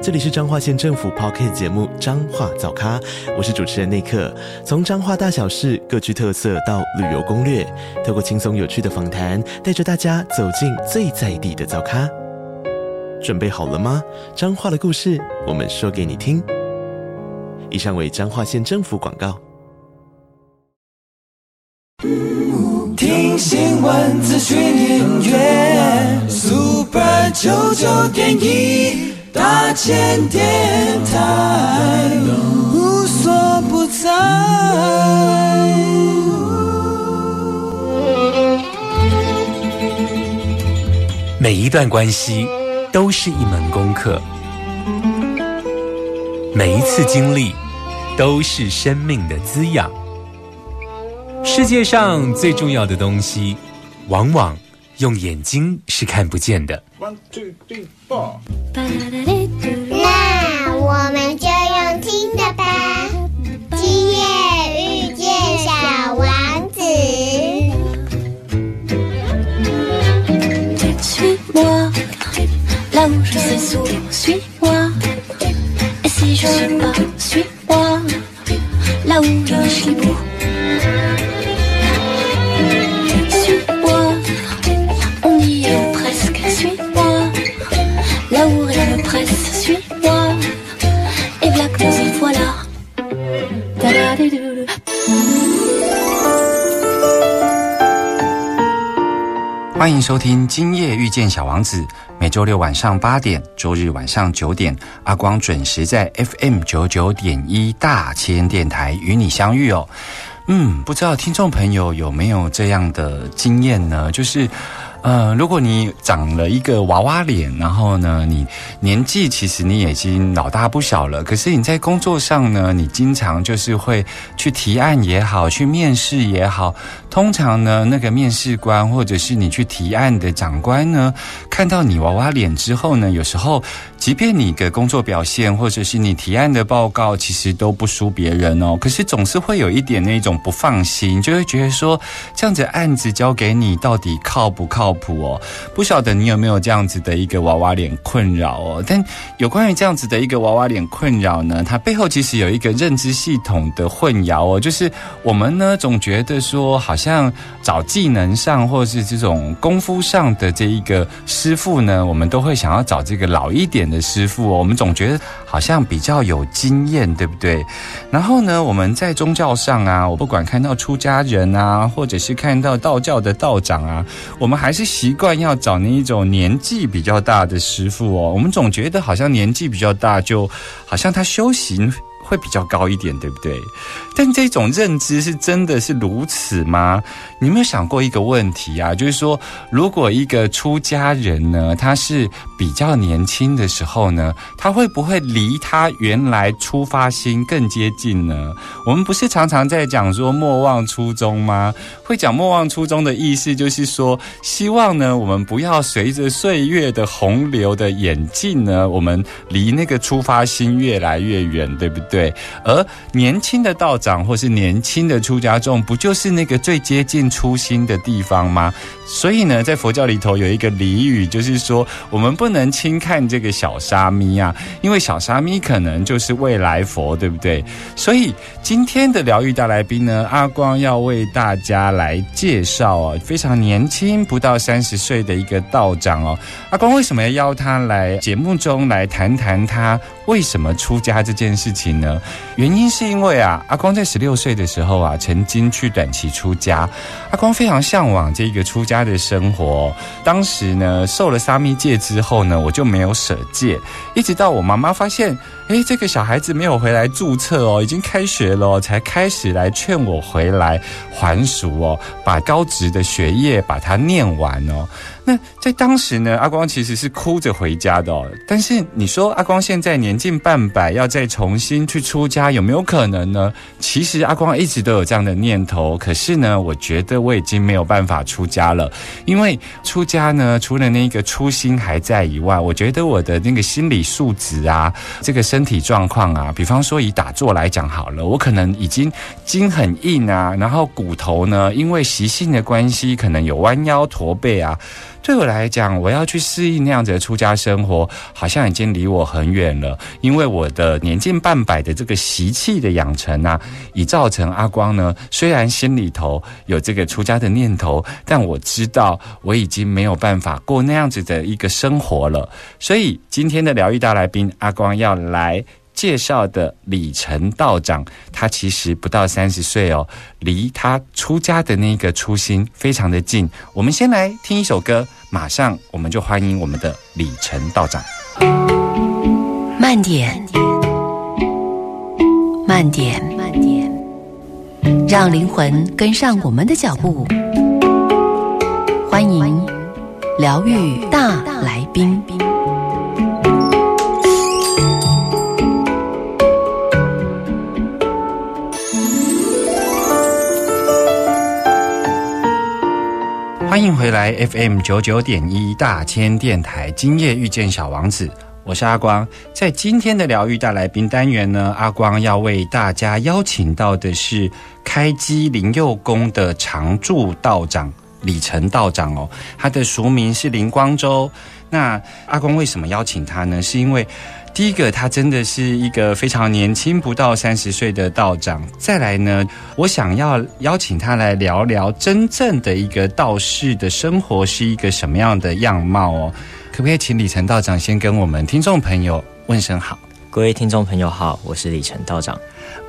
这里是彰化县政府 p o c k t 节目《彰化早咖》，我是主持人内克。从彰化大小事各具特色到旅游攻略，透过轻松有趣的访谈，带着大家走进最在地的早咖。准备好了吗？彰化的故事，我们说给你听。以上为彰化县政府广告。听新闻，资讯音乐，Super 九九点一。大千电台，无所不在。每一段关系都是一门功课，每一次经历都是生命的滋养。世界上最重要的东西，往往用眼睛是看不见的。One two three four。那我们就用听的吧。今夜遇见小王子。Suis moi, là où je sais souvent, suis moi. Et si je suis pas, suis moi, là où je suis beau. 欢迎收听《今夜遇见小王子》，每周六晚上八点，周日晚上九点，阿光准时在 FM 九九点一大千电台与你相遇哦。嗯，不知道听众朋友有没有这样的经验呢？就是。呃，如果你长了一个娃娃脸，然后呢，你年纪其实你已经老大不小了，可是你在工作上呢，你经常就是会去提案也好，去面试也好，通常呢，那个面试官或者是你去提案的长官呢，看到你娃娃脸之后呢，有时候。即便你的工作表现，或者是你提案的报告，其实都不输别人哦。可是总是会有一点那种不放心，就会觉得说，这样子案子交给你，到底靠不靠哦？不晓得你有没有这样子的一个娃娃脸困扰哦？但有关于这样子的一个娃娃脸困扰呢，它背后其实有一个认知系统的混淆哦，就是我们呢总觉得说，好像找技能上或是这种功夫上的这一个师傅呢，我们都会想要找这个老一点。的师傅哦，我们总觉得好像比较有经验，对不对？然后呢，我们在宗教上啊，我不管看到出家人啊，或者是看到道教的道长啊，我们还是习惯要找那一种年纪比较大的师傅哦。我们总觉得好像年纪比较大，就好像他修行。会比较高一点，对不对？但这种认知是真的是如此吗？你有没有想过一个问题啊？就是说，如果一个出家人呢，他是比较年轻的时候呢，他会不会离他原来出发心更接近呢？我们不是常常在讲说莫忘初衷吗？会讲莫忘初衷的意思，就是说，希望呢，我们不要随着岁月的洪流的演进呢，我们离那个出发心越来越远，对不对？对，而年轻的道长或是年轻的出家众，不就是那个最接近初心的地方吗？所以呢，在佛教里头有一个俚语，就是说我们不能轻看这个小沙弥啊，因为小沙弥可能就是未来佛，对不对？所以今天的疗愈大来宾呢，阿光要为大家来介绍哦，非常年轻，不到三十岁的一个道长哦。阿光为什么要邀他来节目中来谈谈他为什么出家这件事情呢？原因是因为啊，阿光在十六岁的时候啊，曾经去短期出家。阿光非常向往这个出家的生活。当时呢，受了沙弥戒之后呢，我就没有舍戒，一直到我妈妈发现。哎，这个小孩子没有回来注册哦，已经开学了，才开始来劝我回来还俗哦，把高职的学业把它念完哦。那在当时呢，阿光其实是哭着回家的哦。但是你说阿光现在年近半百，要再重新去出家，有没有可能呢？其实阿光一直都有这样的念头，可是呢，我觉得我已经没有办法出家了，因为出家呢，除了那个初心还在以外，我觉得我的那个心理素质啊，这个身身体状况啊，比方说以打坐来讲好了，我可能已经筋很硬啊，然后骨头呢，因为习性的关系，可能有弯腰驼背啊。对我来讲，我要去适应那样子的出家生活，好像已经离我很远了。因为我的年近半百的这个习气的养成啊，已造成阿光呢，虽然心里头有这个出家的念头，但我知道我已经没有办法过那样子的一个生活了。所以今天的疗愈大来宾阿光要来。介绍的李成道长，他其实不到三十岁哦，离他出家的那个初心非常的近。我们先来听一首歌，马上我们就欢迎我们的李成道长。慢点，慢点，慢点，让灵魂跟上我们的脚步。欢迎疗愈大来宾。欢迎回来 FM 九九点一大千电台，今夜遇见小王子，我是阿光。在今天的疗愈大来宾单元呢，阿光要为大家邀请到的是开基灵佑宫的常驻道长李成道长哦，他的俗名是林光洲。那阿光为什么邀请他呢？是因为。第一个，他真的是一个非常年轻，不到三十岁的道长。再来呢，我想要邀请他来聊聊真正的一个道士的生活是一个什么样的样貌哦。可不可以请李成道长先跟我们听众朋友问声好？各位听众朋友好，我是李成道长。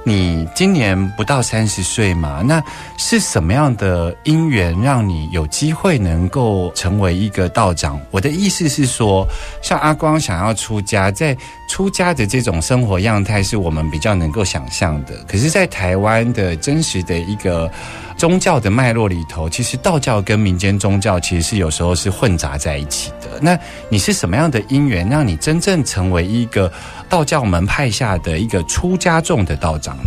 你今年不到三十岁嘛？那是什么样的因缘让你有机会能够成为一个道长？我的意思是说，像阿光想要出家，在出家的这种生活样态是我们比较能够想象的。可是，在台湾的真实的一个宗教的脉络里头，其实道教跟民间宗教其实是有时候是混杂在一起的。那你是什么样的因缘，让你真正成为一个道教门派下的一个出家众的道长？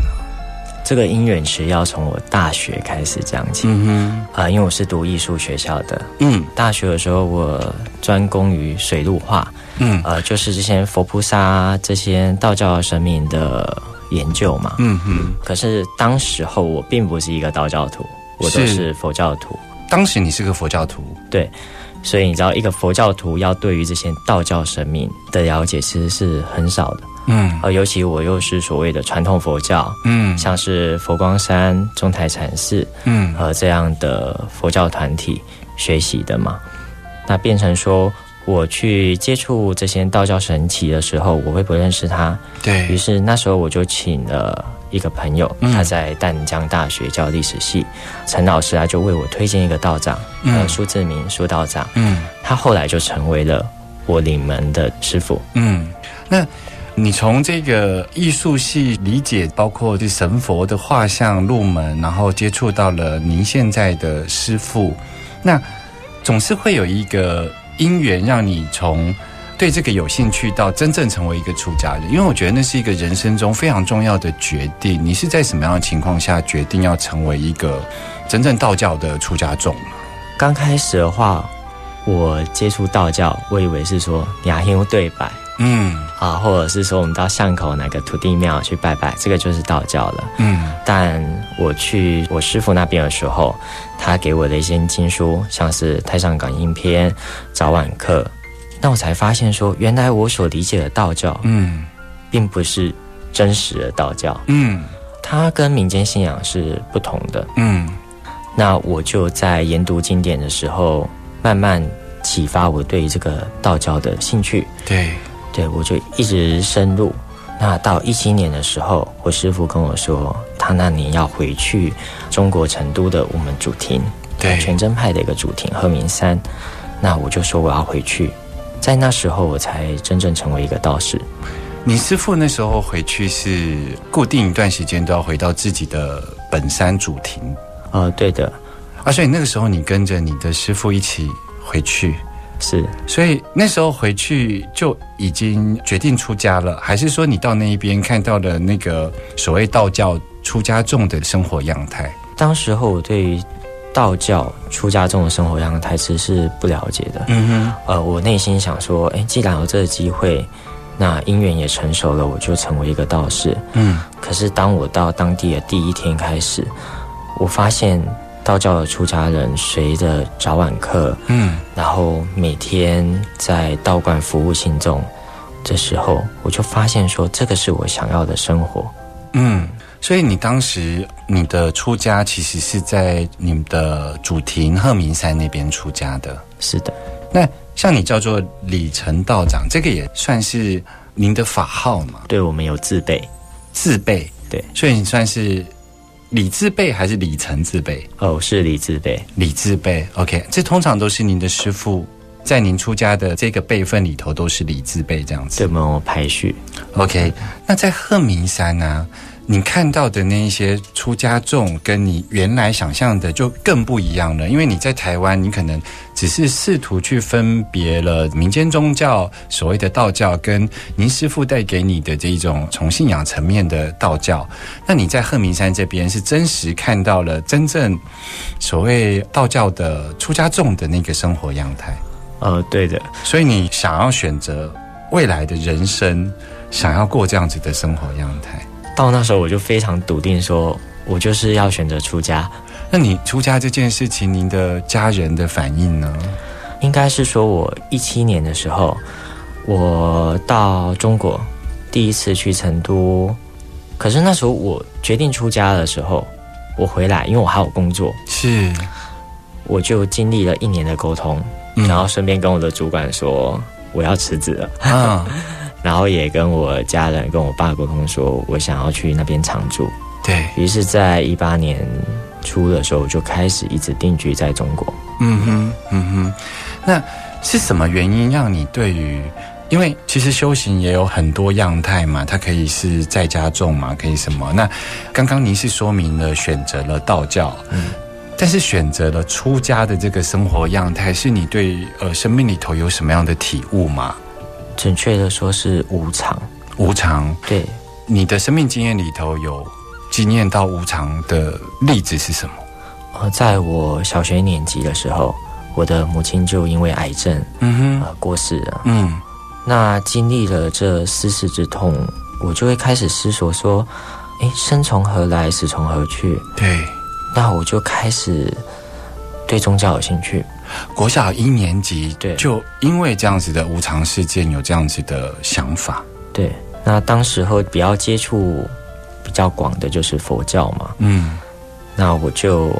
这个因缘是要从我大学开始讲起。嗯哼，啊，因为我是读艺术学校的。嗯，大学的时候我专攻于水陆画。嗯，呃，就是这些佛菩萨、这些道教神明的研究嘛。嗯哼。可是当时候我并不是一个道教徒，我都是佛教徒。当时你是个佛教徒，对。所以你知道，一个佛教徒要对于这些道教神明的了解，其实是很少的。嗯，呃，尤其我又是所谓的传统佛教，嗯，像是佛光山中台禅寺，嗯，和这样的佛教团体学习的嘛，那变成说我去接触这些道教神奇的时候，我会不认识他，对。于是那时候我就请了一个朋友，他在淡江大学教历史系，陈老师啊就为我推荐一个道长，呃，苏志明苏道长，嗯，他后来就成为了我领门的师傅，嗯，那。你从这个艺术系理解，包括这神佛的画像入门，然后接触到了您现在的师傅，那总是会有一个因缘，让你从对这个有兴趣到真正成为一个出家人。因为我觉得那是一个人生中非常重要的决定。你是在什么样的情况下决定要成为一个真正道教的出家众？刚开始的话，我接触道教，我以为是说雅兴对白。嗯啊，或者是说我们到巷口哪个土地庙去拜拜，这个就是道教了。嗯，但我去我师傅那边的时候，他给我的一些经书，像是《太上感应篇》《早晚课》，那我才发现说，原来我所理解的道教，嗯，并不是真实的道教。嗯，它跟民间信仰是不同的。嗯，那我就在研读经典的时候，慢慢启发我对这个道教的兴趣。对。对，我就一直深入。那到一七年的时候，我师傅跟我说，他那年要回去中国成都的我们主庭，对，全真派的一个主庭鹤鸣山。那我就说我要回去，在那时候我才真正成为一个道士。你师傅那时候回去是固定一段时间都要回到自己的本山主庭？呃，对的。啊，所以那个时候你跟着你的师傅一起回去。是，所以那时候回去就已经决定出家了，还是说你到那一边看到了那个所谓道教出家众的生活样态？当时候我对于道教出家众的生活样态其实是不了解的。嗯哼，呃，我内心想说，哎，既然有这个机会，那姻缘也成熟了，我就成为一个道士。嗯，可是当我到当地的第一天开始，我发现。道教的出家人随着早晚课，嗯，然后每天在道观服务信众，这时候我就发现说，这个是我想要的生活。嗯，所以你当时你的出家其实是在你们的主庭鹤鸣山那边出家的。是的，那像你叫做李成道长，这个也算是您的法号嘛？对，我们有自备，自备，对，所以你算是。李字辈还是李成字辈？哦，是李字辈。李字辈，OK，这通常都是您的师傅在您出家的这个辈分里头都是李字辈这样子。这么排序。OK，那在鹤鸣山呢？你看到的那一些出家众，跟你原来想象的就更不一样了。因为你在台湾，你可能只是试图去分别了民间宗教所谓的道教，跟您师傅带给你的这一种从信仰层面的道教。那你在鹤鸣山这边是真实看到了真正所谓道教的出家众的那个生活样态。呃，对的。所以你想要选择未来的人生，想要过这样子的生活样态。到那时候我就非常笃定，说我就是要选择出家。那你出家这件事情，您的家人的反应呢？应该是说我一七年的时候，我到中国第一次去成都，可是那时候我决定出家的时候，我回来，因为我还有工作，是，我就经历了一年的沟通，然后顺便跟我的主管说我要辞职了。啊。然后也跟我家人、跟我爸沟通，说我想要去那边常住。对于是，在一八年初的时候，就开始一直定居在中国。嗯哼，嗯哼。那是什么原因让你对于？因为其实修行也有很多样态嘛，它可以是在家种嘛，可以什么？那刚刚您是说明了选择了道教，嗯，但是选择了出家的这个生活样态，是你对呃生命里头有什么样的体悟吗？准确的说是无常，无常。对，你的生命经验里头有经验到无常的例子是什么？呃，在我小学年级的时候，我的母亲就因为癌症，嗯哼，过世了。嗯，那经历了这丝丝之痛，我就会开始思索说：，哎，生从何来，死从何去？对，那我就开始对宗教有兴趣。国小一年级，对，就因为这样子的无常事件，有这样子的想法。对，那当时候比较接触比较广的就是佛教嘛，嗯，那我就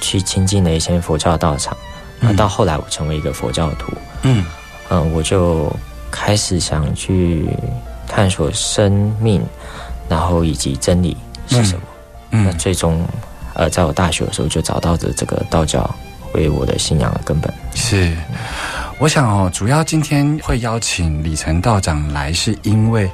去亲近了一些佛教道场。那到后来，我成为一个佛教徒，嗯嗯，我就开始想去探索生命，然后以及真理是什么。嗯，那最终，呃，在我大学的时候就找到了这个道教。为我的信仰的根本是，我想哦，主要今天会邀请李成道长来，是因为。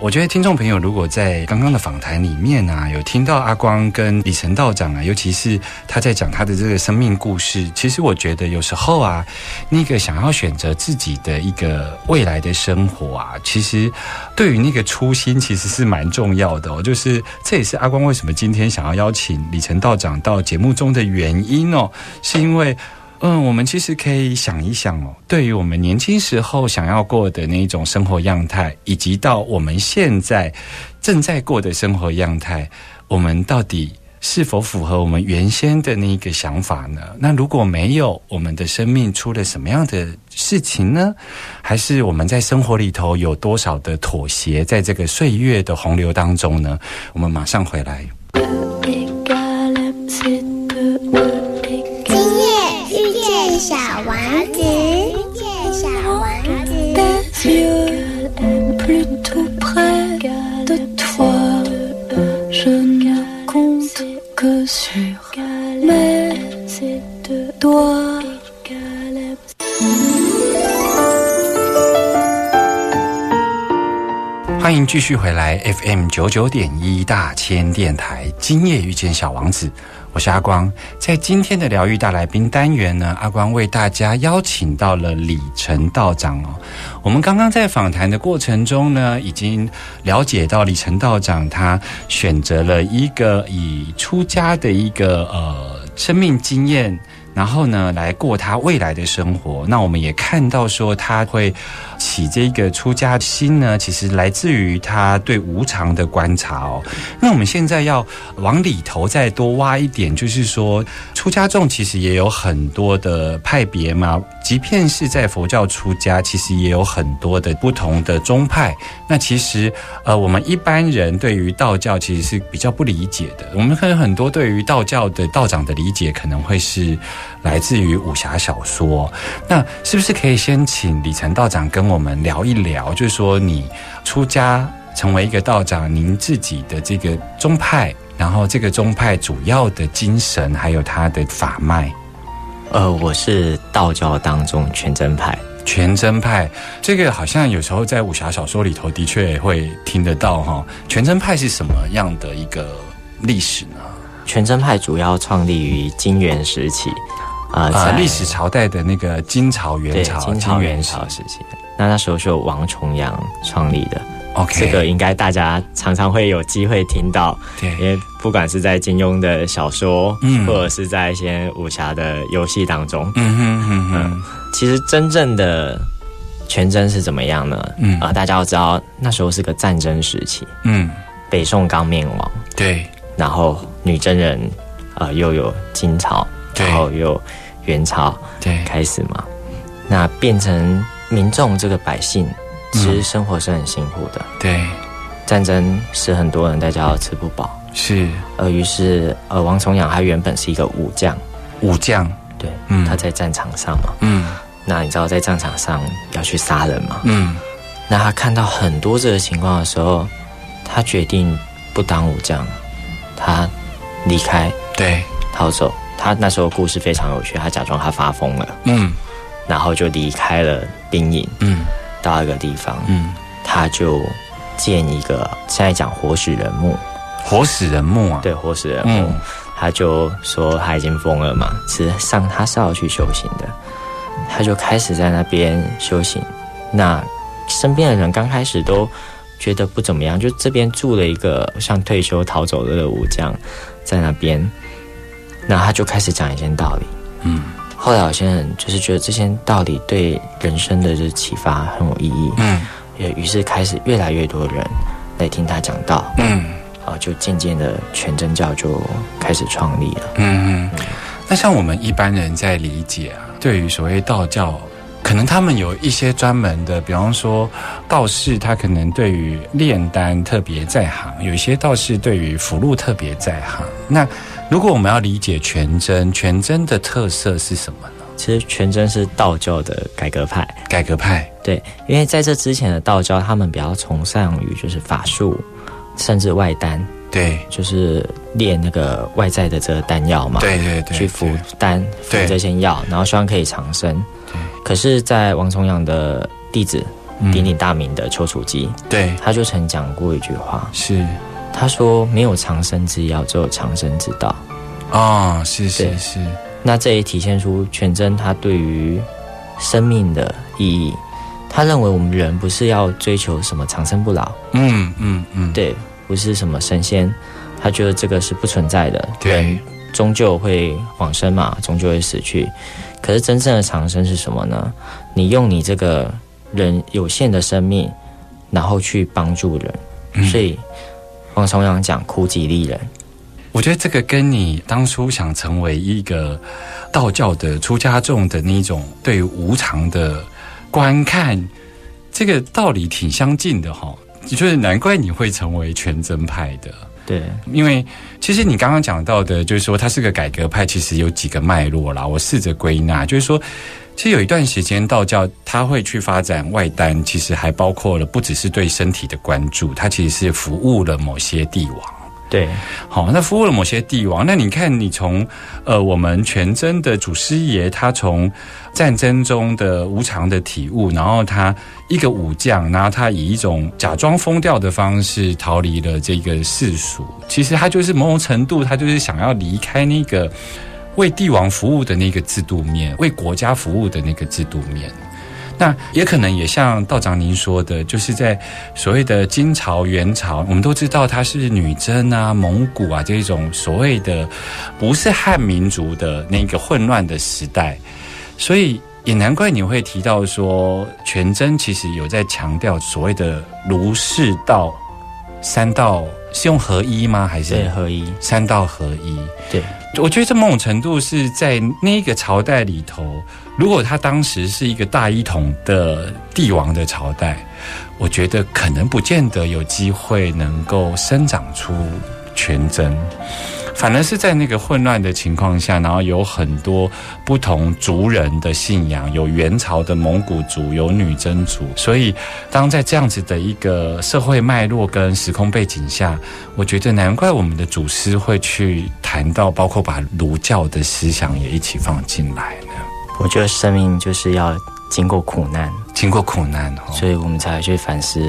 我觉得听众朋友如果在刚刚的访谈里面啊，有听到阿光跟李成道长啊，尤其是他在讲他的这个生命故事，其实我觉得有时候啊，那个想要选择自己的一个未来的生活啊，其实对于那个初心其实是蛮重要的哦。就是这也是阿光为什么今天想要邀请李成道长到节目中的原因哦，是因为。嗯，我们其实可以想一想哦，对于我们年轻时候想要过的那种生活样态，以及到我们现在正在过的生活样态，我们到底是否符合我们原先的那个想法呢？那如果没有，我们的生命出了什么样的事情呢？还是我们在生活里头有多少的妥协，在这个岁月的洪流当中呢？我们马上回来。欢迎继续回来 FM 九九点一大千电台，今夜遇见小王子，我是阿光。在今天的疗愈大来宾单元呢，阿光为大家邀请到了李成道长哦。我们刚刚在访谈的过程中呢，已经了解到李成道长他选择了一个以出家的一个呃生命经验。然后呢，来过他未来的生活。那我们也看到说，他会起这个出家心呢，其实来自于他对无常的观察哦。那我们现在要往里头再多挖一点，就是说，出家众其实也有很多的派别嘛。即便是在佛教出家，其实也有很多的不同的宗派。那其实，呃，我们一般人对于道教其实是比较不理解的。我们可能很多对于道教的道长的理解，可能会是。来自于武侠小说，那是不是可以先请李成道长跟我们聊一聊？就是说，你出家成为一个道长，您自己的这个宗派，然后这个宗派主要的精神，还有它的法脉。呃，我是道教当中全真派。全真派这个好像有时候在武侠小说里头的确会听得到哈。全真派是什么样的一个历史呢？全真派主要创立于金元时期。啊，历史朝代的那个金朝、元朝、金朝、元朝时期，那那时候是王重阳创立的。OK，这个应该大家常常会有机会听到。对，因为不管是在金庸的小说，嗯，或者是在一些武侠的游戏当中，嗯哼哼哼。其实真正的全真是怎么样呢？嗯啊，大家要知道那时候是个战争时期，嗯，北宋刚灭亡，对，然后女真人啊又有金朝。然后又元朝对。开始嘛，那变成民众这个百姓，其实生活是很辛苦的。对，战争使很多人在家吃不饱。是，呃，于是呃，王重阳他原本是一个武将，武将。对，嗯，他在战场上嘛，嗯，那你知道在战场上要去杀人嘛，嗯，那他看到很多这个情况的时候，他决定不当武将，他离开，对，逃走。他那时候故事非常有趣，他假装他发疯了，嗯，然后就离开了兵营，嗯，到一个地方，嗯，他就建一个现在讲活死人墓，活死人墓啊，对，活死人墓，他就说他已经疯了嘛，是上他是要去修行的，他就开始在那边修行，那身边的人刚开始都觉得不怎么样，就这边住了一个像退休逃走的武将在那边。那他就开始讲一些道理，嗯，后来有些人就是觉得这些道理对人生的这启发很有意义，嗯，也于是开始越来越多人来听他讲道，嗯，啊，就渐渐的全真教就开始创立了，嗯嗯。那像我们一般人在理解啊，对于所谓道教，可能他们有一些专门的，比方说道士，他可能对于炼丹特别在行，有一些道士对于符箓特别在行，那。如果我们要理解全真，全真的特色是什么呢？其实全真是道教的改革派。改革派，对，因为在这之前的道教，他们比较崇尚于就是法术，甚至外丹。对，就是炼那个外在的这个丹药嘛。对对对。去服丹，服这些药，然后希望可以长生。对。可是，在王重阳的弟子鼎鼎大名的丘处机，对，他就曾讲过一句话，是。他说：“没有长生之药，只有长生之道。”啊，是是是。那这也体现出全真他对于生命的意义。他认为我们人不是要追求什么长生不老。嗯嗯嗯，对，不是什么神仙。他觉得这个是不存在的。对，终究会往生嘛，终究会死去。可是真正的长生是什么呢？你用你这个人有限的生命，然后去帮助人。所以。王重阳讲苦己利人，我觉得这个跟你当初想成为一个道教的出家众的那种对无常的观看，这个道理挺相近的哈。就是难怪你会成为全真派的，对，因为其实你刚刚讲到的，就是说他是个改革派，其实有几个脉络啦。我试着归纳，就是说。其实有一段时间，道教他会去发展外丹，其实还包括了不只是对身体的关注，它其实是服务了某些帝王。对，好，那服务了某些帝王。那你看，你从呃，我们全真的祖师爷，他从战争中的无常的体悟，然后他一个武将，然后他以一种假装疯掉的方式逃离了这个世俗。其实他就是某种程度，他就是想要离开那个为帝王服务的那个制度面，为国家服务的那个制度面。那也可能也像道长您说的，就是在所谓的金朝、元朝，我们都知道它是女真啊、蒙古啊这种所谓的不是汉民族的那个混乱的时代，所以也难怪你会提到说，全真其实有在强调所谓的儒释道三道是用合一吗？还是合一？三道合一？对，我觉得这某种程度是在那个朝代里头。如果他当时是一个大一统的帝王的朝代，我觉得可能不见得有机会能够生长出全真，反而是在那个混乱的情况下，然后有很多不同族人的信仰，有元朝的蒙古族，有女真族，所以当在这样子的一个社会脉络跟时空背景下，我觉得难怪我们的祖师会去谈到，包括把儒教的思想也一起放进来。我觉得生命就是要经过苦难，经过苦难，所以我们才去反思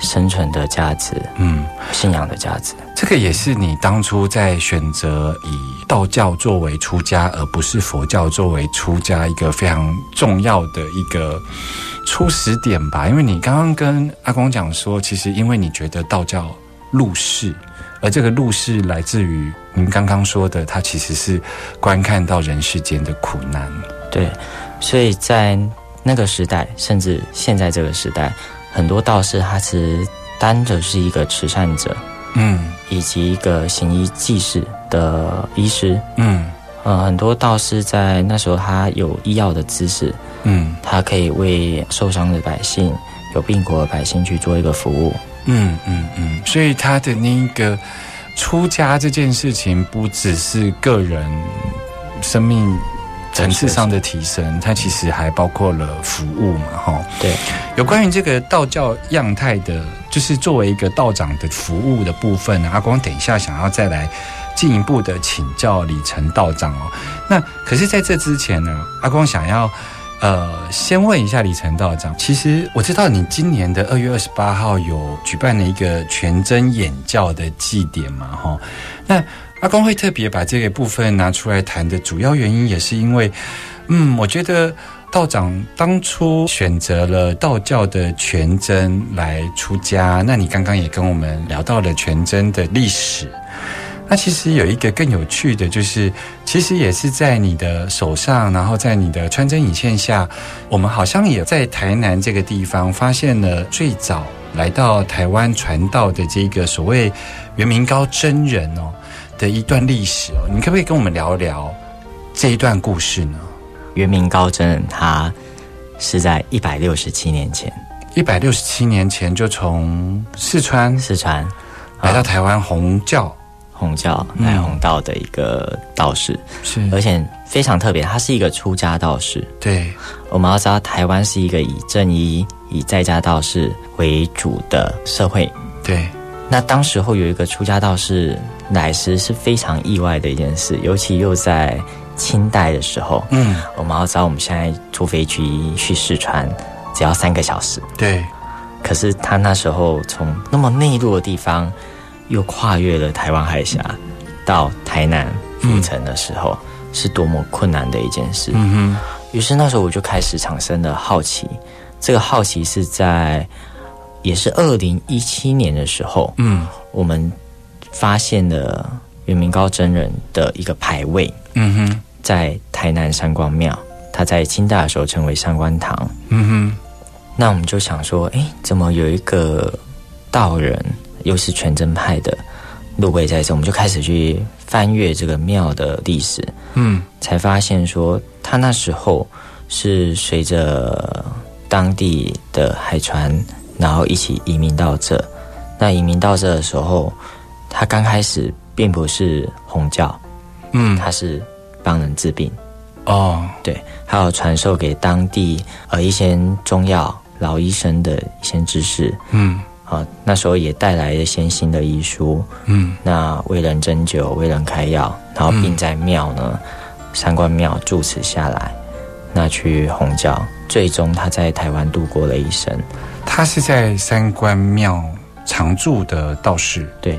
生存的价值，嗯，信仰的价值。这个也是你当初在选择以道教作为出家，而不是佛教作为出家一个非常重要的一个初始点吧？因为你刚刚跟阿公讲说，其实因为你觉得道教入世，而这个入世来自于您刚刚说的，它其实是观看到人世间的苦难。对，所以在那个时代，甚至现在这个时代，很多道士他其实担着是一个慈善者，嗯，以及一个行医济世的医师，嗯，呃，很多道士在那时候他有医药的知识，嗯，他可以为受伤的百姓、有病苦的百姓去做一个服务，嗯嗯嗯，所以他的那个出家这件事情，不只是个人生命。层次上的提升，它其实还包括了服务嘛，哈。对，有关于这个道教样态的，就是作为一个道长的服务的部分，阿光等一下想要再来进一步的请教李成道长哦。那可是在这之前呢，阿光想要呃先问一下李成道长，其实我知道你今年的二月二十八号有举办了一个全真演教的祭典嘛，哈，那。阿公会特别把这个部分拿出来谈的主要原因，也是因为，嗯，我觉得道长当初选择了道教的全真来出家，那你刚刚也跟我们聊到了全真的历史。那其实有一个更有趣的，就是其实也是在你的手上，然后在你的穿针引线下，我们好像也在台南这个地方发现了最早来到台湾传道的这个所谓元明高真人哦。的一段历史哦，你可不可以跟我们聊聊这一段故事呢？元明高真，他是在一百六十七年前，一百六十七年前就从四川四川来到台湾红教红教来红道的一个道士，是而且非常特别，他是一个出家道士。对，我们要知道，台湾是一个以正一以在家道士为主的社会。对。那当时候有一个出家道士来时是非常意外的一件事，尤其又在清代的时候。嗯，我们要知道我们现在坐飞机去四川只要三个小时。对。可是他那时候从那么内陆的地方，又跨越了台湾海峡到台南府城的时候，是多么困难的一件事。嗯哼。于是那时候我就开始产生了好奇，这个好奇是在。也是二零一七年的时候，嗯，我们发现了元明高真人的一个牌位，嗯哼，在台南三光庙，他在清代的时候称为三官堂，嗯哼，那我们就想说，哎，怎么有一个道人又是全真派的路位在这？我们就开始去翻阅这个庙的历史，嗯，才发现说他那时候是随着当地的海船。然后一起移民到这，那移民到这的时候，他刚开始并不是红教，嗯，他是帮人治病，哦，对，还有传授给当地呃一些中药老医生的一些知识，嗯，啊，那时候也带来了先新的医书，嗯，那为人针灸，为人开药，然后并在庙呢，三官庙住持下来，那去弘教，最终他在台湾度过了一生。他是在三官庙常住的道士，对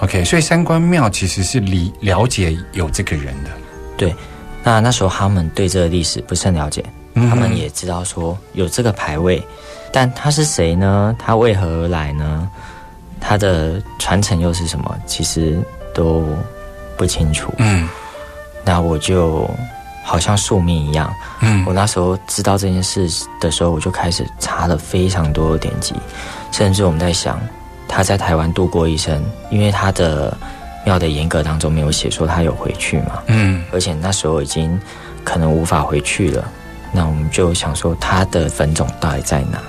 ，OK，所以三官庙其实是理了解有这个人的，对。那那时候他们对这个历史不是很了解，他们也知道说有这个牌位。但他是谁呢？他为何而来呢？他的传承又是什么？其实都不清楚。嗯，那我就好像宿命一样。嗯，我那时候知道这件事的时候，我就开始查了非常多的典籍，甚至我们在想，他在台湾度过一生，因为他的庙的严格当中没有写说他有回去嘛。嗯，而且那时候已经可能无法回去了，那我们就想说，他的坟冢到底在哪？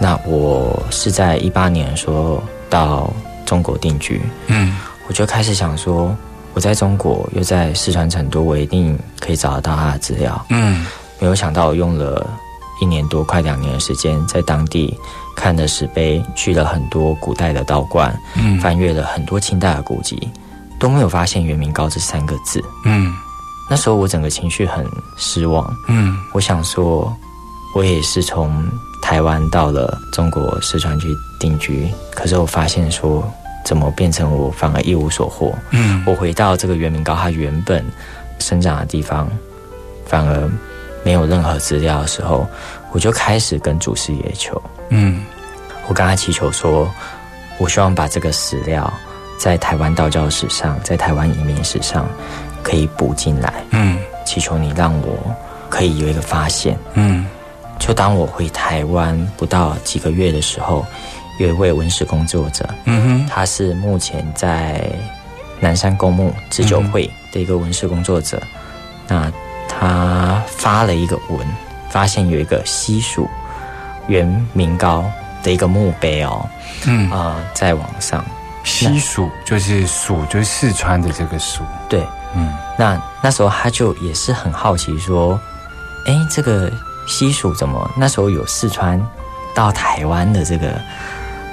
那我是在一八年的时候到中国定居，嗯，我就开始想说，我在中国又在四川成都，我一定可以找得到他的资料，嗯，没有想到我用了一年多快两年的时间，在当地看了石碑，去了很多古代的道观，嗯，翻阅了很多清代的古籍，都没有发现“元明高”这三个字，嗯，那时候我整个情绪很失望，嗯，我想说，我也是从。台湾到了中国四川去定居，可是我发现说，怎么变成我反而一无所获？嗯，我回到这个圆明高它原本生长的地方，反而没有任何资料的时候，我就开始跟祖师爷求。嗯，我跟他祈求说，我希望把这个史料在台湾道教史上，在台湾移民史上可以补进来。嗯，祈求你让我可以有一个发现。嗯。就当我回台湾不到几个月的时候，有一位文史工作者，嗯哼，他是目前在南山公墓自救会的一个文史工作者。那他发了一个文，发现有一个西蜀元明高的一个墓碑哦，嗯。啊，在网上。西蜀就是蜀，就是四川的这个蜀，对，嗯，那那时候他就也是很好奇说，哎，这个。西蜀怎么？那时候有四川到台湾的这个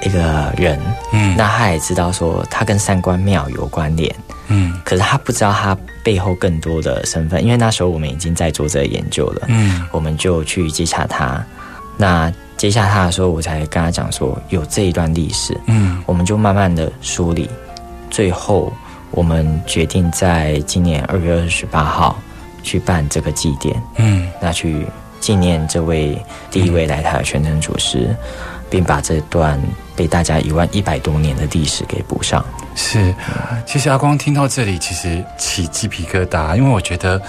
一个人，嗯，那他也知道说他跟三官庙有关联，嗯，可是他不知道他背后更多的身份，因为那时候我们已经在做这个研究了，嗯，我们就去接洽他，那接洽他的时候，我才跟他讲说有这一段历史，嗯，我们就慢慢的梳理，最后我们决定在今年二月二十八号去办这个祭典，嗯，那去。纪念这位第一位来台的全能祖师，并把这段被大家一万一百多年的历史给补上。是，其实阿光听到这里，其实起鸡皮疙瘩，因为我觉得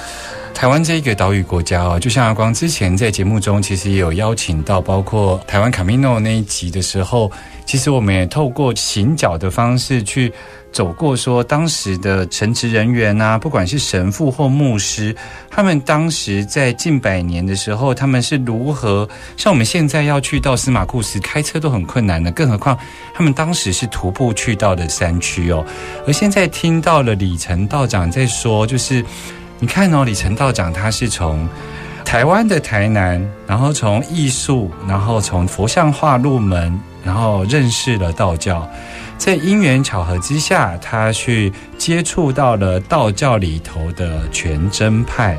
台湾这一个岛屿国家哦，就像阿光之前在节目中其实也有邀请到，包括台湾卡米诺那一集的时候，其实我们也透过行脚的方式去。走过说当时的神职人员啊，不管是神父或牧师，他们当时在近百年的时候，他们是如何像我们现在要去到司马库斯开车都很困难的，更何况他们当时是徒步去到的山区哦。而现在听到了李成道长在说，就是你看哦，李成道长他是从台湾的台南，然后从艺术，然后从佛像画入门，然后认识了道教。在因缘巧合之下，他去接触到了道教里头的全真派，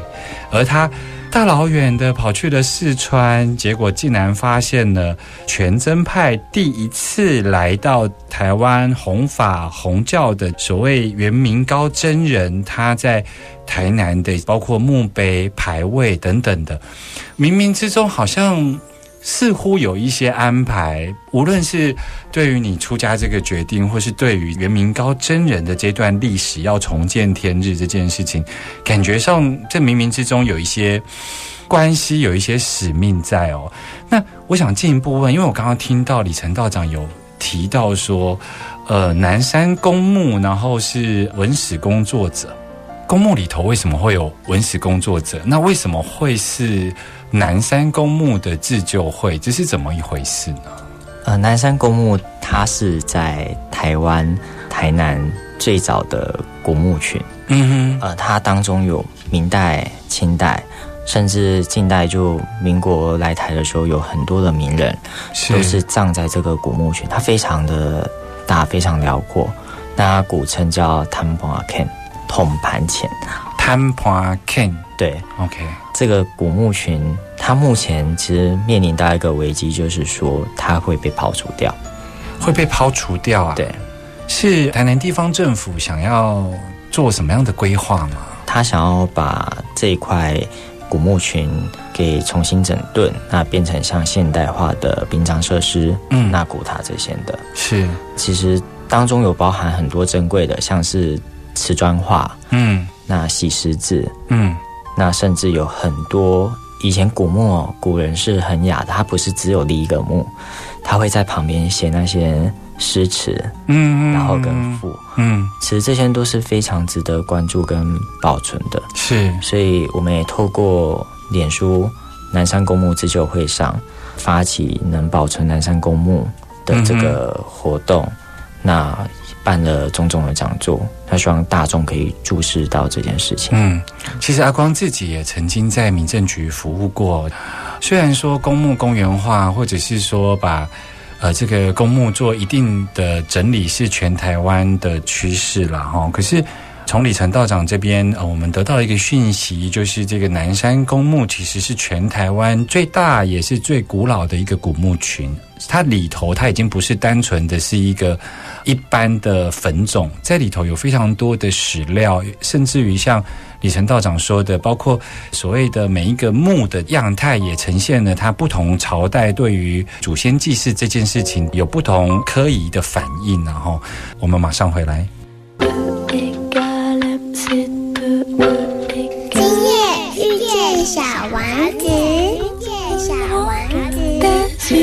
而他大老远的跑去了四川，结果竟然发现了全真派第一次来到台湾弘法弘教的所谓元明高真人，他在台南的包括墓碑牌位等等的，冥冥之中好像。似乎有一些安排，无论是对于你出家这个决定，或是对于元明高真人的这段历史要重见天日这件事情，感觉上这冥冥之中有一些关系，有一些使命在哦。那我想进一步问，因为我刚刚听到李成道长有提到说，呃，南山公墓，然后是文史工作者，公墓里头为什么会有文史工作者？那为什么会是？南山公墓的自救会，这是怎么一回事呢？呃，南山公墓它是在台湾台南最早的古墓群，嗯哼，呃，它当中有明代、清代、甚至近代就民国来台的时候，有很多的名人都是葬在这个古墓群，它非常的大，非常辽阔。那古称叫 t a m p o Ken，统盘前。t a m p o Ken，对，OK。这个古墓群，它目前其实面临到一个危机，就是说它会被抛除掉，会被抛除掉啊？对，是台南地方政府想要做什么样的规划吗？他想要把这一块古墓群给重新整顿，那变成像现代化的殡葬设施，嗯，那古塔这些的。是，其实当中有包含很多珍贵的，像是瓷砖画，嗯，那洗石子，嗯。那甚至有很多以前古墓，古人是很雅的，他不是只有立一个墓，他会在旁边写那些诗词，嗯，然后跟赋，嗯，其实这些都是非常值得关注跟保存的。是，所以我们也透过脸书南山公墓自救会上发起能保存南山公墓的这个活动，那。办了种种的讲座，他希望大众可以注视到这件事情。嗯，其实阿光自己也曾经在民政局服务过，虽然说公墓公园化，或者是说把呃这个公墓做一定的整理，是全台湾的趋势了哈。可是从李成道长这边，呃，我们得到一个讯息，就是这个南山公墓其实是全台湾最大也是最古老的一个古墓群。它里头，它已经不是单纯的是一个一般的坟冢，在里头有非常多的史料，甚至于像李成道长说的，包括所谓的每一个墓的样态，也呈现了它不同朝代对于祖先祭祀这件事情有不同科仪的反应。然后，我们马上回来。你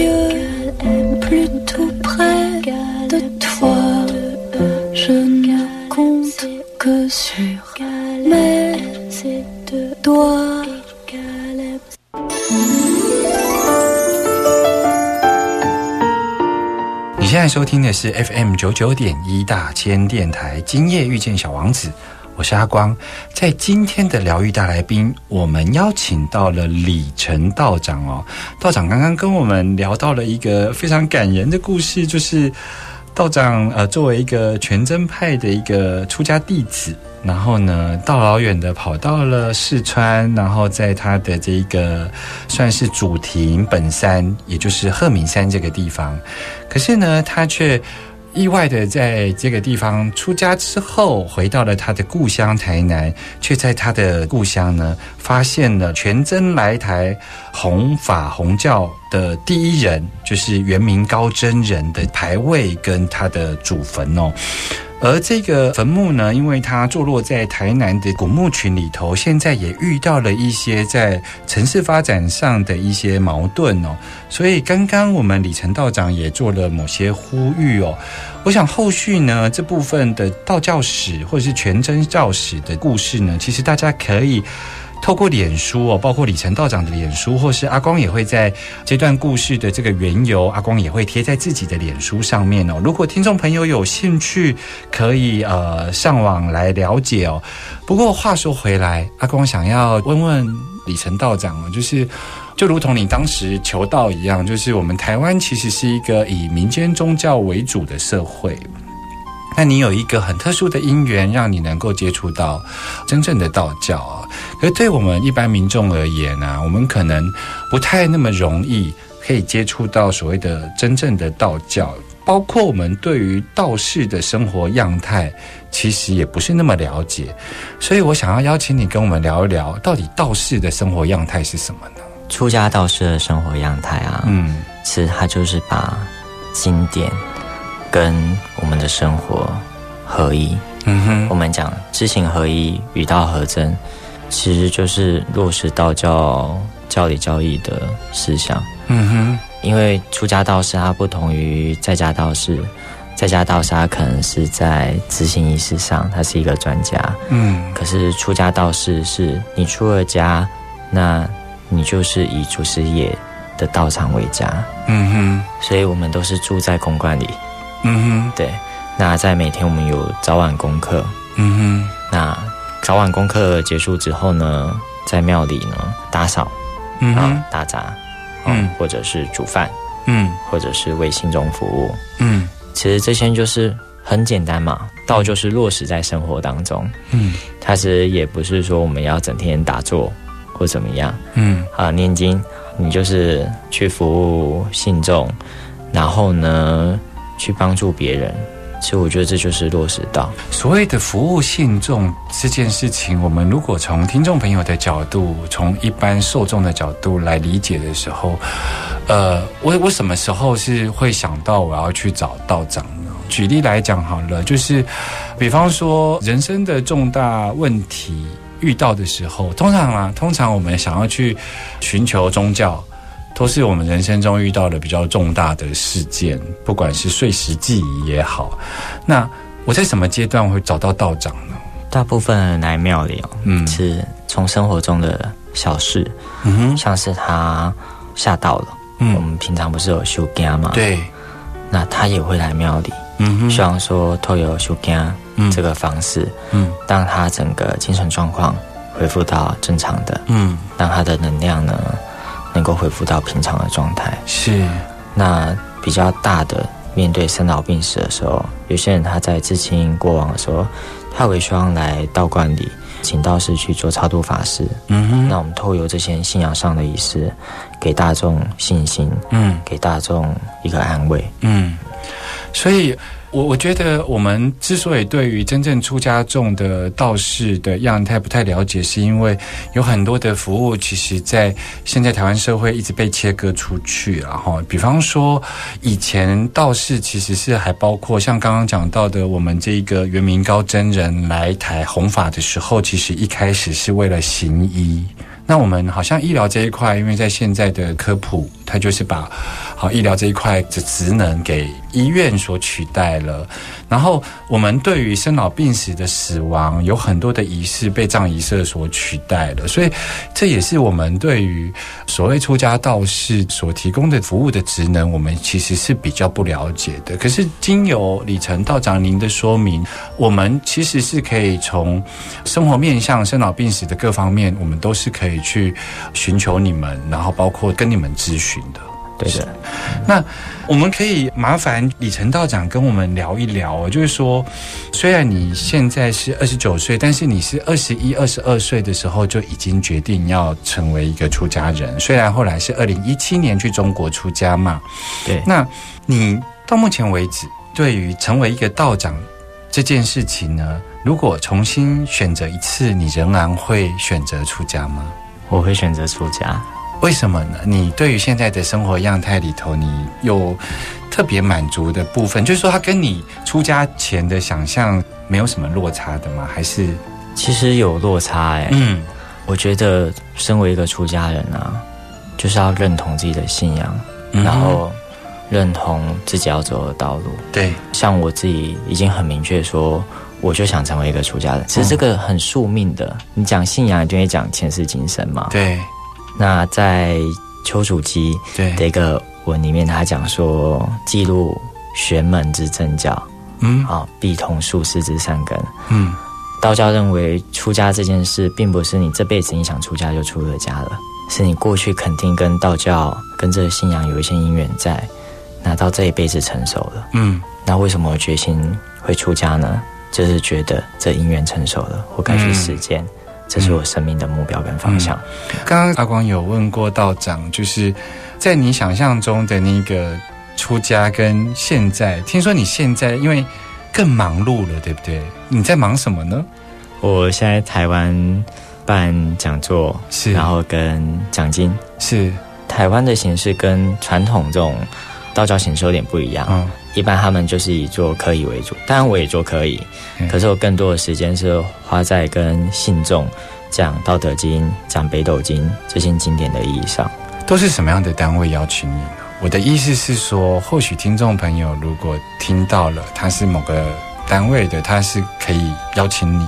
现在收听的是 FM 九九点一大千电台，今夜遇见小王子，我是阿光。在今天的疗愈大来宾，我们邀请到了李成道长哦。道长刚刚跟我们聊到了一个非常感人的故事，就是。道长，呃，作为一个全真派的一个出家弟子，然后呢，大老远的跑到了四川，然后在他的这个算是主庭本山，也就是鹤鸣山这个地方，可是呢，他却。意外的在这个地方出家之后，回到了他的故乡台南，却在他的故乡呢，发现了全真来台弘法弘教的第一人，就是原名高真人的牌位跟他的祖坟哦。而这个坟墓呢，因为它坐落在台南的古墓群里头，现在也遇到了一些在城市发展上的一些矛盾哦。所以刚刚我们李成道长也做了某些呼吁哦。我想后续呢这部分的道教史或者是全真教史的故事呢，其实大家可以。透过脸书哦，包括李成道长的脸书，或是阿光也会在这段故事的这个缘由，阿光也会贴在自己的脸书上面哦。如果听众朋友有兴趣，可以呃上网来了解哦。不过话说回来，阿光想要问问李成道长哦，就是就如同你当时求道一样，就是我们台湾其实是一个以民间宗教为主的社会。那你有一个很特殊的因缘，让你能够接触到真正的道教啊。可是对我们一般民众而言呢，我们可能不太那么容易可以接触到所谓的真正的道教，包括我们对于道士的生活样态，其实也不是那么了解。所以我想要邀请你跟我们聊一聊，到底道士的生活样态是什么呢？出家道士的生活样态啊，嗯，其实他就是把经典。跟我们的生活合一，嗯哼，我们讲知行合一，与道合真，其实就是落实道教教理教义的思想，嗯哼。因为出家道士他不同于在家道士，在家道士他可能是在执行仪式上，他是一个专家，嗯。可是出家道士是你出了家，那你就是以祖师爷的道场为家，嗯哼。所以我们都是住在公馆里。嗯哼，对。那在每天我们有早晚功课，嗯哼。那早晚功课结束之后呢，在庙里呢打扫，嗯，打杂，嗯，或者是煮饭，嗯，或者是为信众服务，嗯，其实这些就是很简单嘛，道就是落实在生活当中，嗯，它其实也不是说我们要整天打坐或怎么样，嗯，啊，念经，你就是去服务信众，然后呢，去帮助别人。其实我觉得这就是落实到所谓的服务信众这件事情。我们如果从听众朋友的角度，从一般受众的角度来理解的时候，呃，我我什么时候是会想到我要去找道长呢？举例来讲好了，就是比方说人生的重大问题遇到的时候，通常啊，通常我们想要去寻求宗教。都是我们人生中遇到的比较重大的事件，不管是碎石记忆也好。那我在什么阶段会找到道长呢？大部分人来庙里哦，嗯，是从生活中的小事，嗯哼，像是他吓到了，嗯，我们平常不是有修家吗？对，那他也会来庙里，嗯哼，希望说透过修家这个方式，嗯，让他整个精神状况恢复到正常的，嗯，让他的能量呢。能够恢复到平常的状态是。那比较大的面对生老病死的时候，有些人他在至亲过往的时候，他会希望来道观里请道士去做超度法事。嗯哼。那我们透过这些信仰上的仪式，给大众信心，嗯，给大众一个安慰，嗯。所以。我我觉得我们之所以对于真正出家众的道士的样态不太了解，是因为有很多的服务，其实在现在台湾社会一直被切割出去然后比方说，以前道士其实是还包括像刚刚讲到的，我们这个元明高真人来台弘法的时候，其实一开始是为了行医。那我们好像医疗这一块，因为在现在的科普，他就是把好医疗这一块的职能给医院所取代了。然后我们对于生老病死的死亡，有很多的仪式被葬仪社所取代了。所以这也是我们对于所谓出家道士所提供的服务的职能，我们其实是比较不了解的。可是经由李成道长您的说明，我们其实是可以从生活面向生老病死的各方面，我们都是可以。去寻求你们，然后包括跟你们咨询的，对的。那我们可以麻烦李成道长跟我们聊一聊，就是说，虽然你现在是二十九岁，但是你是二十一、二十二岁的时候就已经决定要成为一个出家人。虽然后来是二零一七年去中国出家嘛，对。那你到目前为止，对于成为一个道长这件事情呢，如果重新选择一次，你仍然会选择出家吗？我会选择出家，为什么呢？你对于现在的生活样态里头，你有特别满足的部分，就是说，他跟你出家前的想象没有什么落差的吗？还是其实有落差？哎，嗯，我觉得身为一个出家人啊，就是要认同自己的信仰，然后认同自己要走的道路。对，像我自己已经很明确说。我就想成为一个出家人，其实这个很宿命的。你讲信仰，一定会讲前世今生嘛。对。那在丘处机的一个文里面，他讲说，记录玄门之正教，嗯，啊，必通术士之善根。嗯。道教认为出家这件事，并不是你这辈子你想出家就出了家了，是你过去肯定跟道教跟这个信仰有一些因缘在，那到这一辈子成熟了。嗯。那为什么我决心会出家呢？就是觉得这姻缘成熟了，我该去实践，这是我生命的目标跟方向。刚刚阿光有问过道长，就是在你想象中的那个出家跟现在，听说你现在因为更忙碌了，对不对？你在忙什么呢？我现在台湾办讲座，是，然后跟奖金，是台湾的形式跟传统这种道教形式有点不一样。嗯。一般他们就是以做可以为主，当然我也做可以，可是我更多的时间是花在跟信众讲《道德经》、讲《北斗经》这些经典的意义上。都是什么样的单位邀请你呢？我的意思是说，或许听众朋友如果听到了他是某个单位的，他是可以邀请你。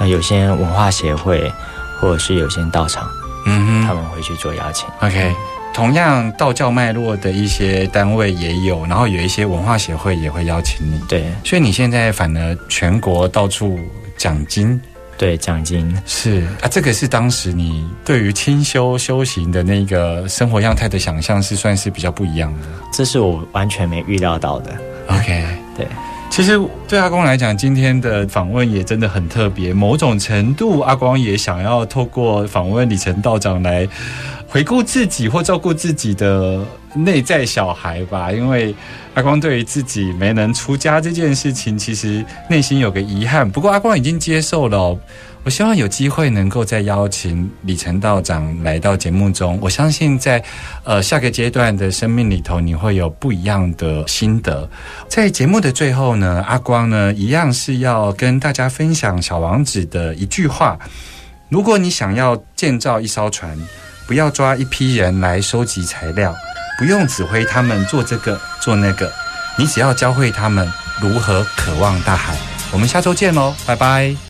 啊，有些文化协会，或者是有些道场，嗯哼，他们会去做邀请。OK。同样道教脉络的一些单位也有，然后有一些文化协会也会邀请你。对，所以你现在反而全国到处讲经，对，奖金是啊，这个是当时你对于清修修行的那个生活样态的想象，是算是比较不一样的。这是我完全没预料到的。OK，对。其实对阿光来讲，今天的访问也真的很特别。某种程度，阿光也想要透过访问李成道长来回顾自己或照顾自己的内在小孩吧。因为阿光对于自己没能出家这件事情，其实内心有个遗憾。不过阿光已经接受了。我希望有机会能够再邀请李成道长来到节目中。我相信在呃下个阶段的生命里头，你会有不一样的心得。在节目的最后呢，阿光呢一样是要跟大家分享小王子的一句话：如果你想要建造一艘船，不要抓一批人来收集材料，不用指挥他们做这个做那个，你只要教会他们如何渴望大海。我们下周见喽，拜拜。